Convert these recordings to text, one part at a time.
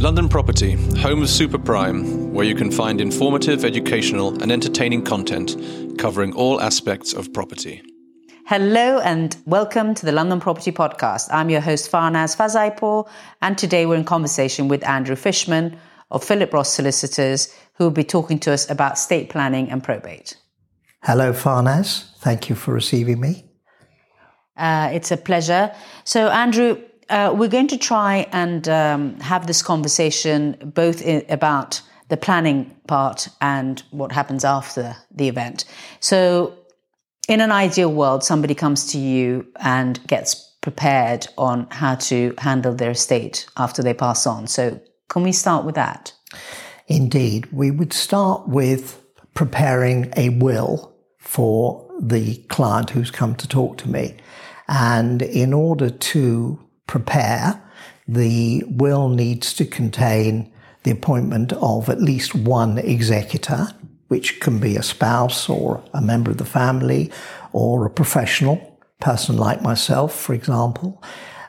London Property, home of Super Prime, where you can find informative, educational, and entertaining content covering all aspects of property. Hello and welcome to the London Property Podcast. I'm your host Farnaz Fazaipour, and today we're in conversation with Andrew Fishman of Philip Ross Solicitors, who will be talking to us about estate planning and probate. Hello, Farnaz. Thank you for receiving me. Uh, it's a pleasure. So, Andrew, uh, we're going to try and um, have this conversation both in, about the planning part and what happens after the event. So, in an ideal world, somebody comes to you and gets prepared on how to handle their estate after they pass on. So, can we start with that? Indeed. We would start with preparing a will for the client who's come to talk to me. And in order to prepare, the will needs to contain the appointment of at least one executor, which can be a spouse or a member of the family or a professional person like myself, for example.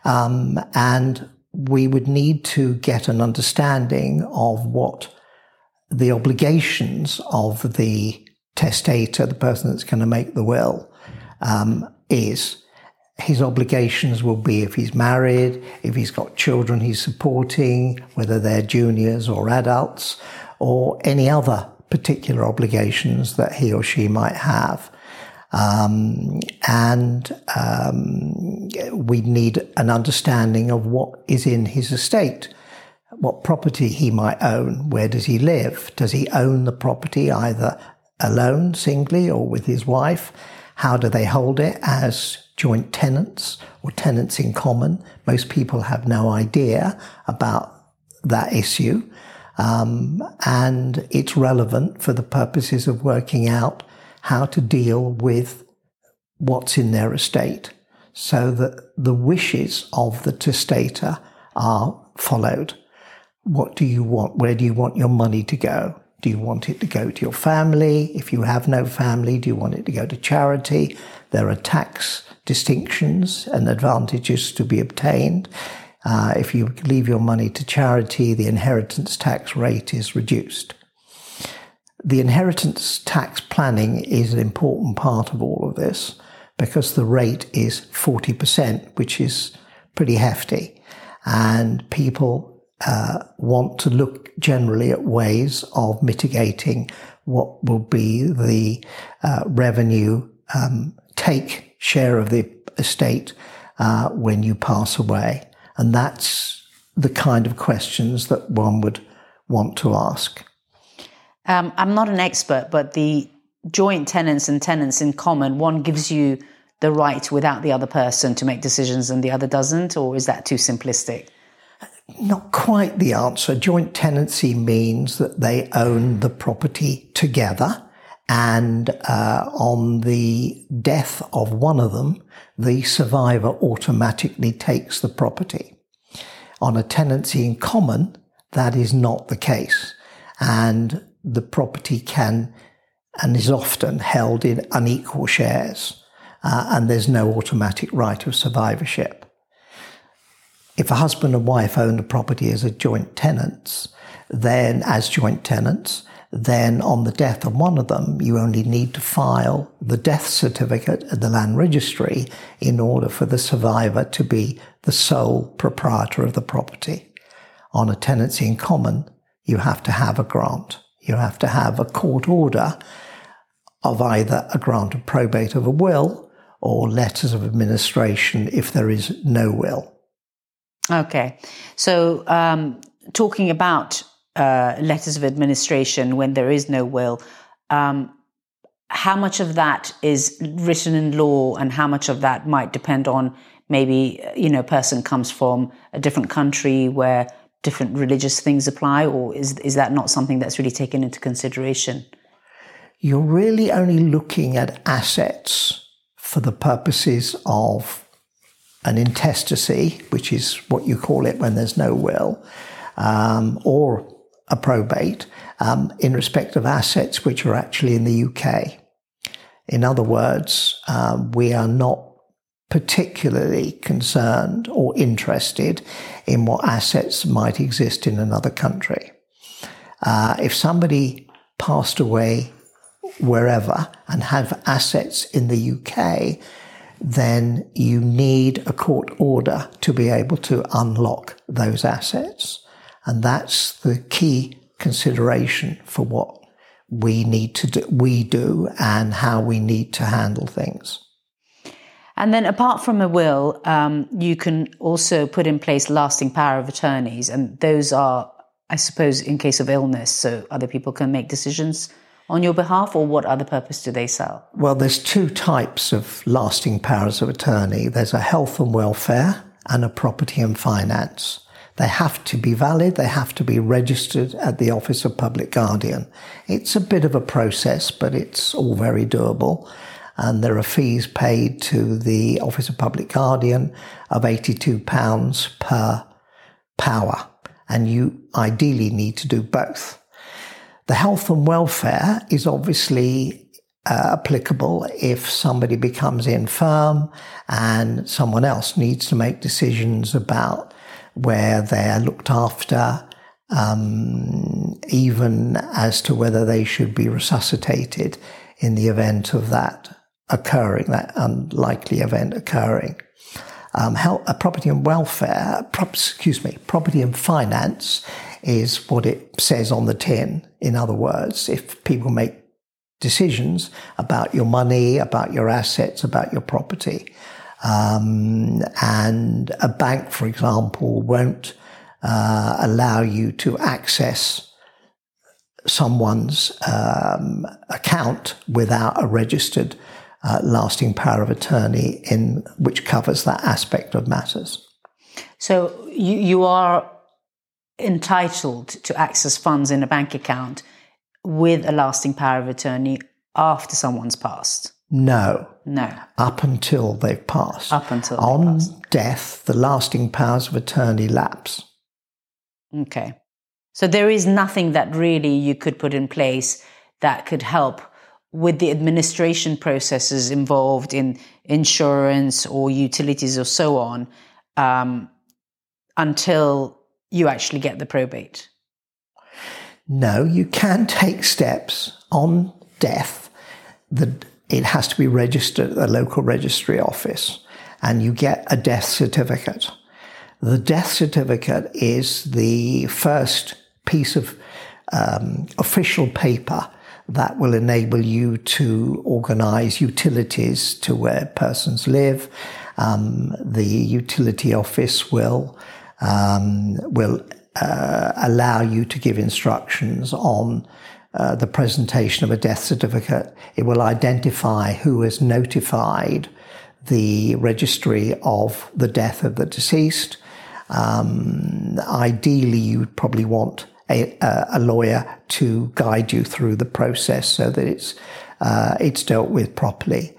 Um, and we would need to get an understanding of what the obligations of the testator, the person that's going to make the will, um, is his obligations will be if he's married, if he's got children he's supporting, whether they're juniors or adults, or any other particular obligations that he or she might have. Um, and um, we need an understanding of what is in his estate, what property he might own, where does he live, does he own the property either alone, singly, or with his wife? How do they hold it as joint tenants or tenants in common? Most people have no idea about that issue. Um, and it's relevant for the purposes of working out how to deal with what's in their estate so that the wishes of the testator are followed. What do you want? Where do you want your money to go? Do you want it to go to your family? If you have no family, do you want it to go to charity? There are tax distinctions and advantages to be obtained. Uh, if you leave your money to charity, the inheritance tax rate is reduced. The inheritance tax planning is an important part of all of this because the rate is 40%, which is pretty hefty. And people uh, want to look generally at ways of mitigating what will be the uh, revenue um, take share of the estate uh, when you pass away. And that's the kind of questions that one would want to ask. Um, I'm not an expert, but the joint tenants and tenants in common, one gives you the right without the other person to make decisions and the other doesn't, or is that too simplistic? Not quite the answer. Joint tenancy means that they own the property together. And uh, on the death of one of them, the survivor automatically takes the property. On a tenancy in common, that is not the case. And the property can and is often held in unequal shares. Uh, and there's no automatic right of survivorship. If a husband and wife own the property as a joint tenants, then as joint tenants, then on the death of one of them, you only need to file the death certificate at the land registry in order for the survivor to be the sole proprietor of the property. On a tenancy in common, you have to have a grant. You have to have a court order of either a grant of probate of a will or letters of administration if there is no will. Okay. So, um, talking about uh, letters of administration when there is no will, um, how much of that is written in law and how much of that might depend on maybe, you know, a person comes from a different country where different religious things apply, or is, is that not something that's really taken into consideration? You're really only looking at assets for the purposes of an intestacy, which is what you call it when there's no will, um, or a probate, um, in respect of assets which are actually in the UK. In other words, um, we are not particularly concerned or interested in what assets might exist in another country. Uh, if somebody passed away wherever and have assets in the UK, then you need a court order to be able to unlock those assets. And that's the key consideration for what we need to do, we do and how we need to handle things. And then, apart from a will, um, you can also put in place lasting power of attorneys, and those are, I suppose, in case of illness, so other people can make decisions on your behalf, or what other purpose do they serve? Well, there's two types of lasting powers of attorney. There's a health and welfare and a property and finance. They have to be valid. They have to be registered at the Office of Public Guardian. It's a bit of a process, but it's all very doable. And there are fees paid to the Office of Public Guardian of £82 per power. And you ideally need to do both. The health and welfare is obviously uh, applicable if somebody becomes infirm and someone else needs to make decisions about where they're looked after, um, even as to whether they should be resuscitated in the event of that occurring, that unlikely event occurring. Um, health, uh, property and welfare, excuse me, property and finance is what it says on the tin. In other words, if people make decisions about your money, about your assets, about your property, um, and a bank, for example, won't uh, allow you to access someone's um, account without a registered uh, lasting power of attorney in which covers that aspect of matters. So you, you are entitled to access funds in a bank account with a lasting power of attorney after someone's passed? No. No. Up until they've passed. Up until On death, the lasting powers of attorney lapse. Okay. So there is nothing that really you could put in place that could help with the administration processes involved in insurance or utilities or so on um, until you actually get the probate? No, you can take steps on death. The, it has to be registered at the local registry office and you get a death certificate. The death certificate is the first piece of um, official paper that will enable you to organize utilities to where persons live. Um, the utility office will um, will uh, allow you to give instructions on uh, the presentation of a death certificate. It will identify who has notified the registry of the death of the deceased. Um, ideally, you would probably want a, a, lawyer to guide you through the process so that it's uh, it's dealt with properly.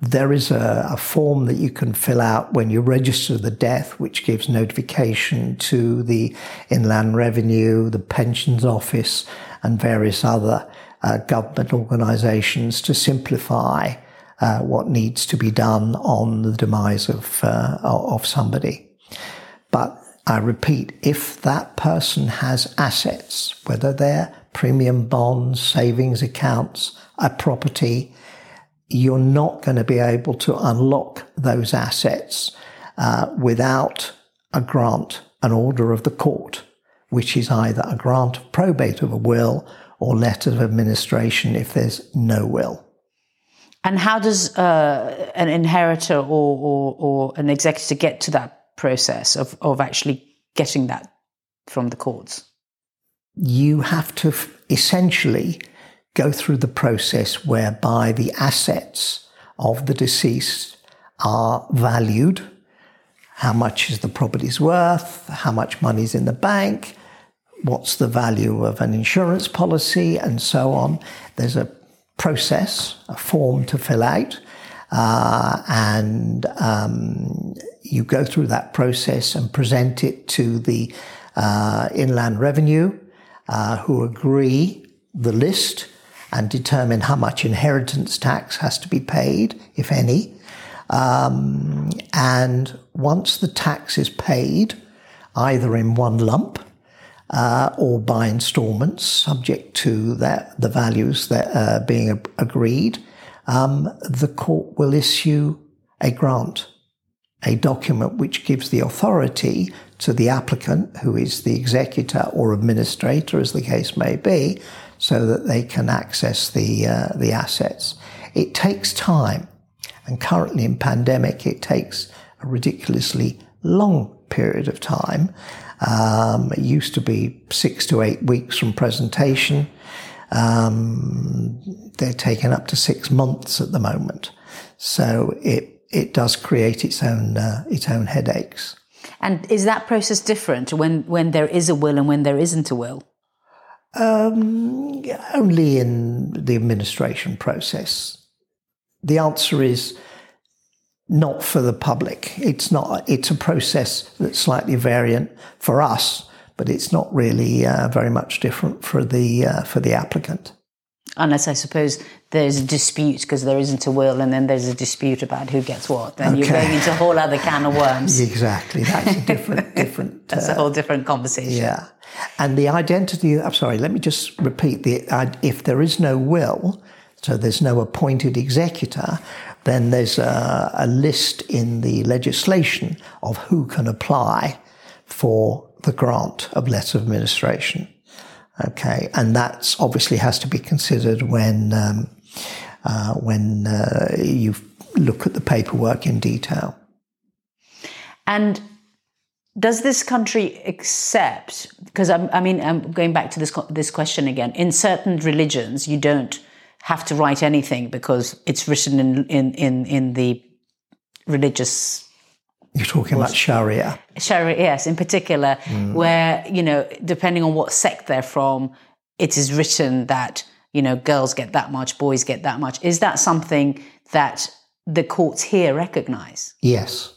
There is a, a, form that you can fill out when you register the death, which gives notification to the Inland Revenue, the Pensions Office, and various other uh, government organisations to simplify uh, what needs to be done on the demise of uh, of somebody. But I repeat, if that person has assets, whether they're premium bonds, savings accounts, a property, you're not going to be able to unlock those assets uh, without a grant, an order of the court, which is either a grant of probate of a will or letter of administration if there's no will. And how does uh, an inheritor or, or, or, an executor get to that process of, of actually getting that from the courts? You have to f- essentially go through the process whereby the assets of the deceased are valued. How much is the property's worth? How much money's in the bank? What's the value of an insurance policy? And so on. There's a process, a form to fill out. Uh, and um, you go through that process and present it to the uh, Inland Revenue, uh, who agree the list and determine how much inheritance tax has to be paid, if any. Um, and once the tax is paid, either in one lump uh, or by installments, subject to that, the values that are being agreed, um, the court will issue a grant, a document which gives the authority to the applicant, who is the executor or administrator, as the case may be, so that they can access the uh, the assets. It takes time, and currently in pandemic, it takes a ridiculously long period of time. Um, it used to be six to eight weeks from presentation. Um, they're taken up to six months at the moment, so it it does create its own uh, its own headaches. And is that process different when when there is a will and when there isn't a will? Um, only in the administration process. The answer is not for the public. It's not. It's a process that's slightly variant for us, but it's not really uh, very much different for the uh, for the applicant. Unless I suppose there's a dispute because there isn't a will, and then there's a dispute about who gets what, and okay. you're going into a whole other can of worms. exactly, that's a different different. that's uh, a whole different conversation. Yeah, and the identity. I'm sorry. Let me just repeat the. Uh, if there is no will, so there's no appointed executor, then there's a, a list in the legislation of who can apply for the grant of letter of administration. Okay, and that obviously has to be considered when um, uh, when uh, you look at the paperwork in detail. And does this country accept? Because i mean, I'm going back to this this question again. In certain religions, you don't have to write anything because it's written in in in, in the religious you're talking about Sharia. Sharia, yes, in particular, mm. where, you know, depending on what sect they're from, it is written that, you know, girls get that much, boys get that much. Is that something that the courts here recognize? Yes.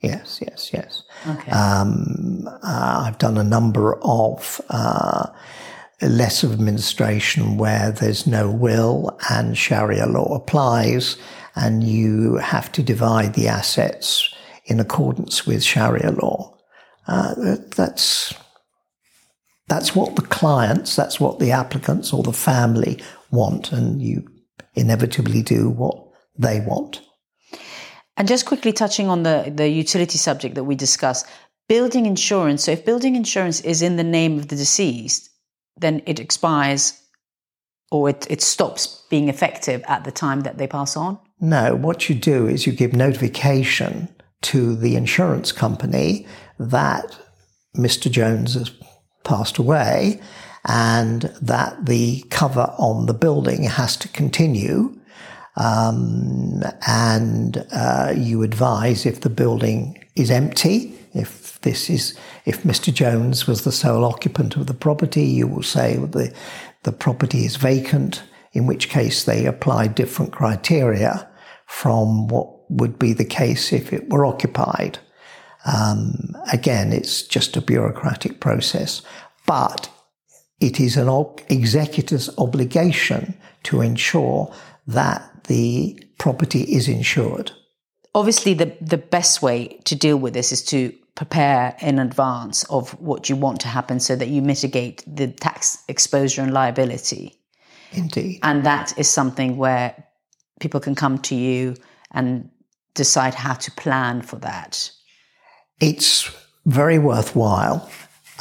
Yes, yes, yes. Okay. Um, uh, I've done a number of uh, less of administration where there's no will and Sharia law applies, and you have to divide the assets in accordance with Sharia law. Uh, that's that's what the clients, that's what the applicants or the family want, and you inevitably do what they want. And just quickly touching on the, the utility subject that we discussed, building insurance. So if building insurance is in the name of the deceased, then it expires or it, it stops being effective at the time that they pass on? No, what you do is you give notification to the insurance company that Mr. Jones has passed away and that the cover on the building has to continue. Um, and uh, you advise if the building is empty, if this is, if Mr. Jones was the sole occupant of the property, you will say the, the property is vacant, in which case they apply different criteria from what would be the case if it were occupied. Um, again, it's just a bureaucratic process, but it is an executor's obligation to ensure that the property is insured. Obviously, the, the best way to deal with this is to prepare in advance of what you want to happen so that you mitigate the tax exposure and liability. Indeed. And that is something where people can come to you and decide how to plan for that. It's very worthwhile.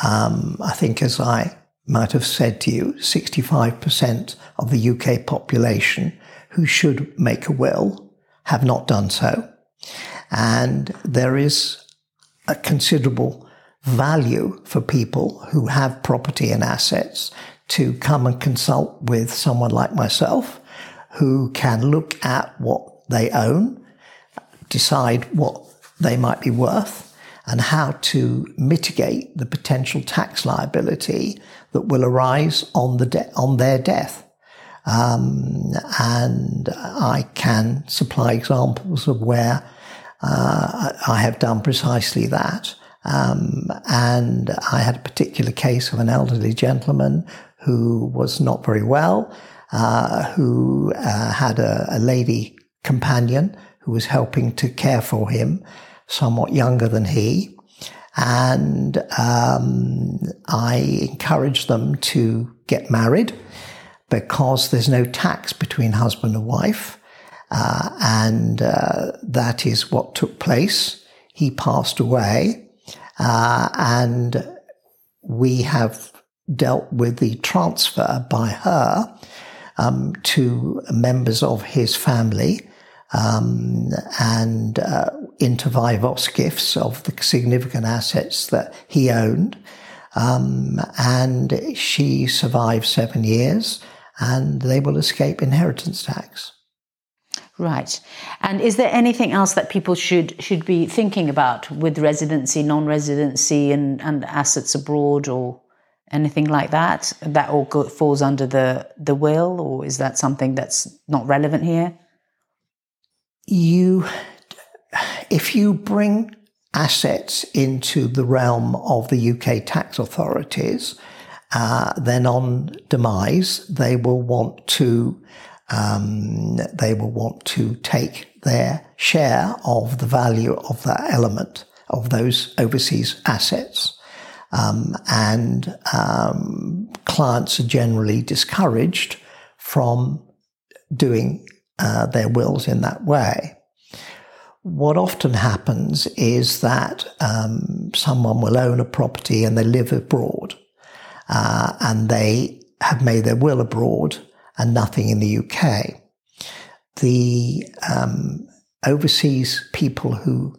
Um, I think, as I might have said to you, 65% of the UK population who should make a will have not done so. And there is a considerable value for people who have property and assets to come and consult with someone like myself who can look at what they own, decide what they might be worth, and how to mitigate the potential tax liability that will arise on the de- on their death. Um, and I can supply examples of where uh, I have done precisely that. Um, and I had a particular case of an elderly gentleman who was not very well, uh, who uh, had a, a, lady companion who was helping to care for him, somewhat younger than he. And um, I encouraged them to get married because there's no tax between husband and wife. Uh, and uh, that is what took place. He passed away, uh, and we have dealt with the transfer by her um, to members of his family um, and uh, inter vivos gifts of the significant assets that he owned. Um, and she survived seven years and they will escape inheritance tax. Right. And is there anything else that people should should be thinking about with residency, non-residency, and, and assets abroad, or anything like that? That all go, falls under the the will, or is that something that's not relevant here? You, if you bring assets into the realm of the UK tax authorities, uh, then on demise they will want to um, they will want to take their share of the value of that element of those overseas assets. Um, and um, clients are generally discouraged from doing uh, their wills in that way. What often happens is that um, someone will own a property and they live abroad, uh, and they have made their will abroad and nothing in the UK. The um, overseas people who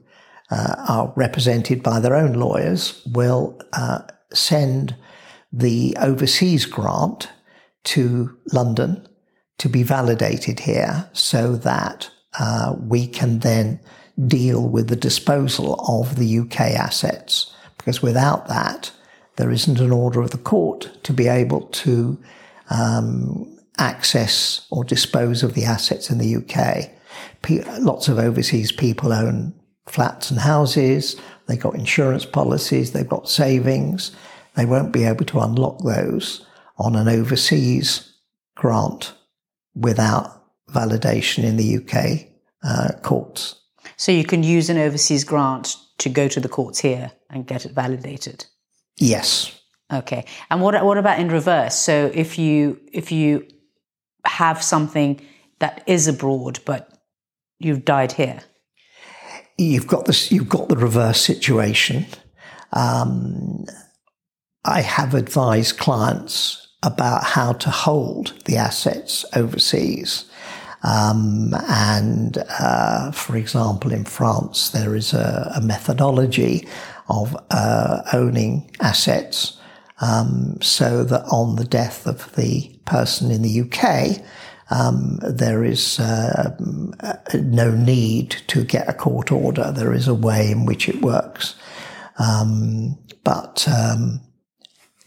uh, are represented by their own lawyers will uh, send the overseas grant to London to be validated here so that uh, we can then deal with the disposal of the UK assets. Because without that, there isn't an order of the court to be able to um, access or dispose of the assets in the UK. lots of overseas people own flats and houses. They've got insurance policies. They've got savings. They won't be able to unlock those on an overseas grant without validation in the UK uh, courts. So you can use an overseas grant to go to the courts here and get it validated. Yes. Okay. And what what about in reverse? So if you if you have something that is abroad, but you've died here? You've got this. You've got the reverse situation. Um, I have advised clients about how to hold the assets overseas. Um, and uh, for example, in France, there is a, a methodology of uh, owning assets um, so that on the death of the person in the UK, um, there is uh, no need to get a court order. There is a way in which it works. Um, but um,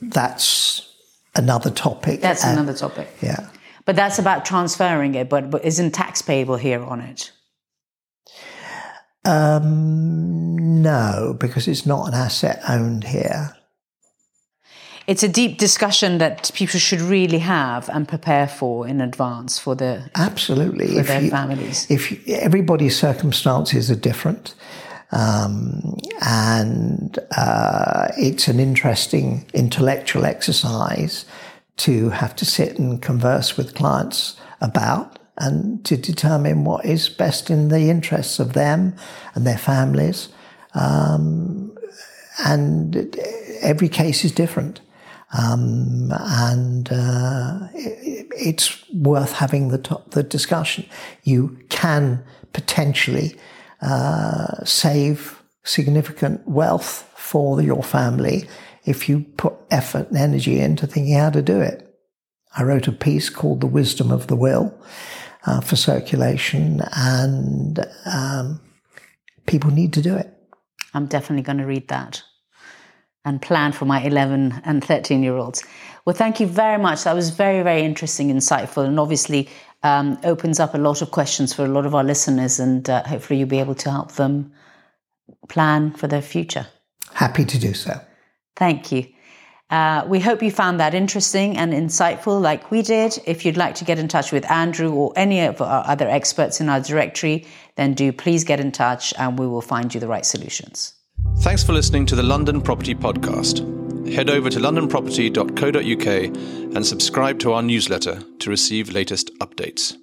that's another topic. That's another topic. Yeah. But that's about transferring it, but, but isn't tax payable here on it? Um, no, because it's not an asset owned here it's a deep discussion that people should really have and prepare for in advance for the absolutely for if their you, families. If you, everybody's circumstances are different, um, and uh, it's an interesting intellectual exercise to have to sit and converse with clients about and to determine what is best in the interests of them and their families. Um, and every case is different. Um, and uh, it, it's worth having the, to- the discussion. You can potentially uh, save significant wealth for your family if you put effort and energy into thinking how to do it. I wrote a piece called The Wisdom of the Will uh, for circulation, and um, people need to do it. I'm definitely going to read that and plan for my 11 and 13 year olds. Well, thank you very much. That was very, very interesting, insightful, and obviously um, opens up a lot of questions for a lot of our listeners. And uh, hopefully, you'll be able to help them plan for their future. Happy to do so. Thank you. Uh, we hope you found that interesting and insightful, like we did. If you'd like to get in touch with Andrew or any of our other experts in our directory, then do please get in touch and we will find you the right solutions. Thanks for listening to the London Property Podcast. Head over to londonproperty.co.uk and subscribe to our newsletter to receive latest updates.